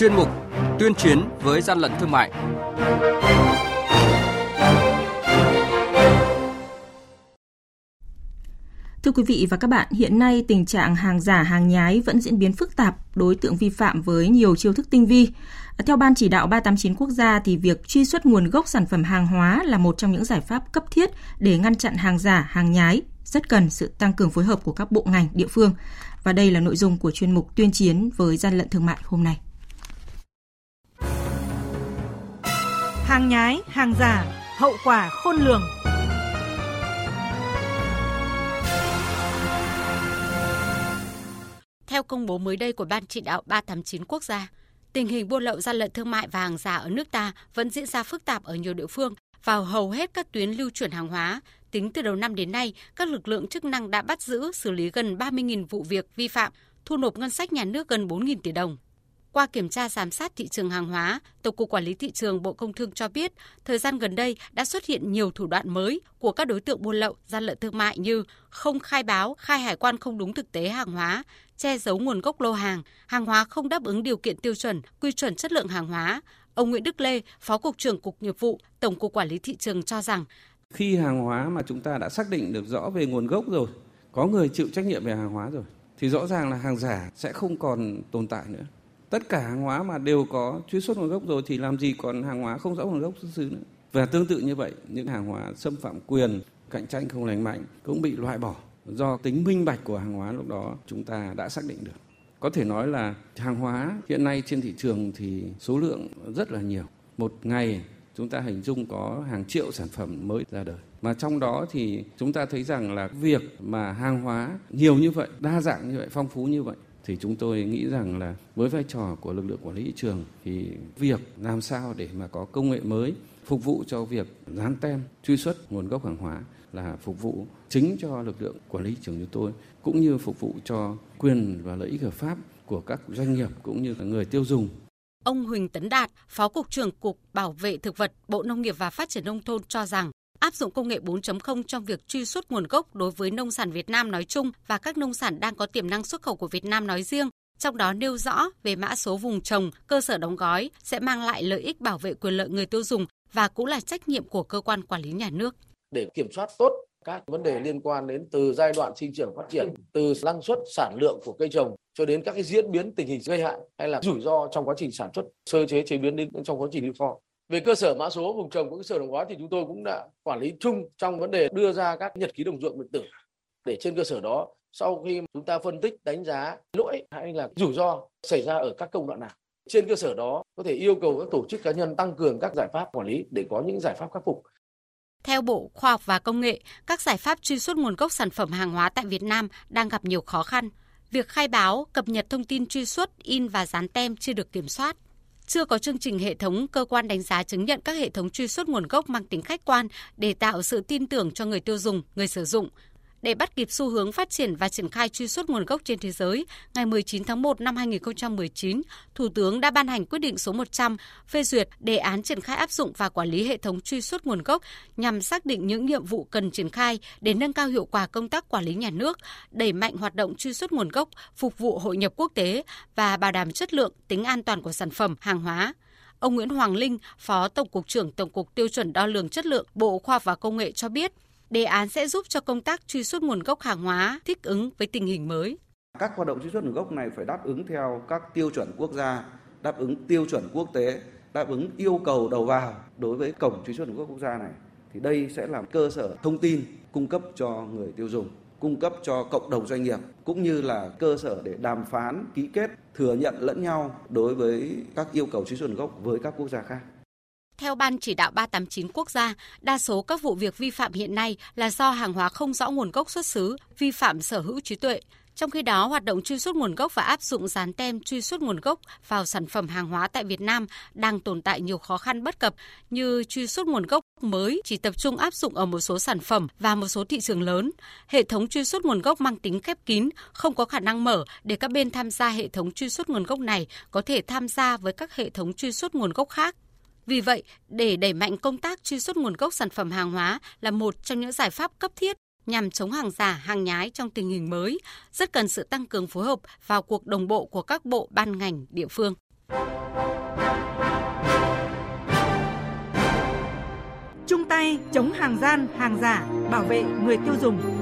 chuyên mục Tuyên chiến với gian lận thương mại. Thưa quý vị và các bạn, hiện nay tình trạng hàng giả, hàng nhái vẫn diễn biến phức tạp, đối tượng vi phạm với nhiều chiêu thức tinh vi. Theo Ban chỉ đạo 389 quốc gia thì việc truy xuất nguồn gốc sản phẩm hàng hóa là một trong những giải pháp cấp thiết để ngăn chặn hàng giả, hàng nhái, rất cần sự tăng cường phối hợp của các bộ ngành, địa phương. Và đây là nội dung của chuyên mục tuyên chiến với gian lận thương mại hôm nay. Hàng nhái, hàng giả, hậu quả khôn lường. Theo công bố mới đây của Ban chỉ đạo 389 quốc gia, tình hình buôn lậu gian lận thương mại và hàng giả ở nước ta vẫn diễn ra phức tạp ở nhiều địa phương vào hầu hết các tuyến lưu chuyển hàng hóa. Tính từ đầu năm đến nay, các lực lượng chức năng đã bắt giữ xử lý gần 30.000 vụ việc vi phạm, thu nộp ngân sách nhà nước gần 4.000 tỷ đồng. Qua kiểm tra giám sát thị trường hàng hóa, Tổng cục Quản lý thị trường Bộ Công Thương cho biết, thời gian gần đây đã xuất hiện nhiều thủ đoạn mới của các đối tượng buôn lậu, gian lận thương mại như không khai báo, khai hải quan không đúng thực tế hàng hóa, che giấu nguồn gốc lô hàng, hàng hóa không đáp ứng điều kiện tiêu chuẩn, quy chuẩn chất lượng hàng hóa. Ông Nguyễn Đức Lê, Phó cục trưởng Cục Nghiệp vụ, Tổng cục Quản lý thị trường cho rằng khi hàng hóa mà chúng ta đã xác định được rõ về nguồn gốc rồi, có người chịu trách nhiệm về hàng hóa rồi thì rõ ràng là hàng giả sẽ không còn tồn tại nữa tất cả hàng hóa mà đều có truy xuất nguồn gốc rồi thì làm gì còn hàng hóa không rõ nguồn gốc xuất xứ nữa. Và tương tự như vậy, những hàng hóa xâm phạm quyền, cạnh tranh không lành mạnh cũng bị loại bỏ. Do tính minh bạch của hàng hóa lúc đó, chúng ta đã xác định được. Có thể nói là hàng hóa hiện nay trên thị trường thì số lượng rất là nhiều. Một ngày, chúng ta hình dung có hàng triệu sản phẩm mới ra đời. Mà trong đó thì chúng ta thấy rằng là việc mà hàng hóa nhiều như vậy, đa dạng như vậy, phong phú như vậy thì chúng tôi nghĩ rằng là với vai trò của lực lượng quản lý thị trường thì việc làm sao để mà có công nghệ mới phục vụ cho việc dán tem truy xuất nguồn gốc hàng hóa là phục vụ chính cho lực lượng quản lý thị trường chúng tôi cũng như phục vụ cho quyền và lợi ích hợp pháp của các doanh nghiệp cũng như là người tiêu dùng. Ông Huỳnh Tấn Đạt, Phó Cục trưởng Cục Bảo vệ Thực vật Bộ Nông nghiệp và Phát triển Nông thôn cho rằng áp dụng công nghệ 4.0 trong việc truy xuất nguồn gốc đối với nông sản Việt Nam nói chung và các nông sản đang có tiềm năng xuất khẩu của Việt Nam nói riêng, trong đó nêu rõ về mã số vùng trồng, cơ sở đóng gói sẽ mang lại lợi ích bảo vệ quyền lợi người tiêu dùng và cũng là trách nhiệm của cơ quan quản lý nhà nước. Để kiểm soát tốt các vấn đề liên quan đến từ giai đoạn sinh trưởng phát triển, từ năng suất sản lượng của cây trồng cho đến các cái diễn biến tình hình gây hại hay là rủi ro trong quá trình sản xuất, sơ chế chế biến đến trong quá trình lưu kho về cơ sở mã số vùng trồng của cơ sở đồng hóa thì chúng tôi cũng đã quản lý chung trong vấn đề đưa ra các nhật ký đồng ruộng điện tử để trên cơ sở đó sau khi chúng ta phân tích đánh giá lỗi hay là rủi ro xảy ra ở các công đoạn nào trên cơ sở đó có thể yêu cầu các tổ chức cá nhân tăng cường các giải pháp quản lý để có những giải pháp khắc phục theo Bộ Khoa học và Công nghệ, các giải pháp truy xuất nguồn gốc sản phẩm hàng hóa tại Việt Nam đang gặp nhiều khó khăn. Việc khai báo, cập nhật thông tin truy xuất, in và dán tem chưa được kiểm soát chưa có chương trình hệ thống cơ quan đánh giá chứng nhận các hệ thống truy xuất nguồn gốc mang tính khách quan để tạo sự tin tưởng cho người tiêu dùng, người sử dụng, để bắt kịp xu hướng phát triển và triển khai truy xuất nguồn gốc trên thế giới, ngày 19 tháng 1 năm 2019, Thủ tướng đã ban hành quyết định số 100 phê duyệt đề án triển khai áp dụng và quản lý hệ thống truy xuất nguồn gốc nhằm xác định những nhiệm vụ cần triển khai để nâng cao hiệu quả công tác quản lý nhà nước, đẩy mạnh hoạt động truy xuất nguồn gốc, phục vụ hội nhập quốc tế và bảo đảm chất lượng, tính an toàn của sản phẩm, hàng hóa. Ông Nguyễn Hoàng Linh, Phó Tổng cục trưởng Tổng cục Tiêu chuẩn Đo lường Chất lượng Bộ Khoa học và Công nghệ cho biết, Đề án sẽ giúp cho công tác truy xuất nguồn gốc hàng hóa thích ứng với tình hình mới. Các hoạt động truy xuất nguồn gốc này phải đáp ứng theo các tiêu chuẩn quốc gia, đáp ứng tiêu chuẩn quốc tế, đáp ứng yêu cầu đầu vào đối với cổng truy xuất nguồn gốc quốc gia này. Thì đây sẽ là cơ sở thông tin cung cấp cho người tiêu dùng, cung cấp cho cộng đồng doanh nghiệp cũng như là cơ sở để đàm phán, ký kết, thừa nhận lẫn nhau đối với các yêu cầu truy xuất nguồn gốc với các quốc gia khác. Theo Ban chỉ đạo 389 quốc gia, đa số các vụ việc vi phạm hiện nay là do hàng hóa không rõ nguồn gốc xuất xứ, vi phạm sở hữu trí tuệ. Trong khi đó, hoạt động truy xuất nguồn gốc và áp dụng dán tem truy xuất nguồn gốc vào sản phẩm hàng hóa tại Việt Nam đang tồn tại nhiều khó khăn bất cập như truy xuất nguồn gốc mới chỉ tập trung áp dụng ở một số sản phẩm và một số thị trường lớn. Hệ thống truy xuất nguồn gốc mang tính khép kín, không có khả năng mở để các bên tham gia hệ thống truy xuất nguồn gốc này có thể tham gia với các hệ thống truy xuất nguồn gốc khác. Vì vậy, để đẩy mạnh công tác truy xuất nguồn gốc sản phẩm hàng hóa là một trong những giải pháp cấp thiết nhằm chống hàng giả, hàng nhái trong tình hình mới, rất cần sự tăng cường phối hợp vào cuộc đồng bộ của các bộ ban ngành địa phương. Chung tay chống hàng gian, hàng giả, bảo vệ người tiêu dùng.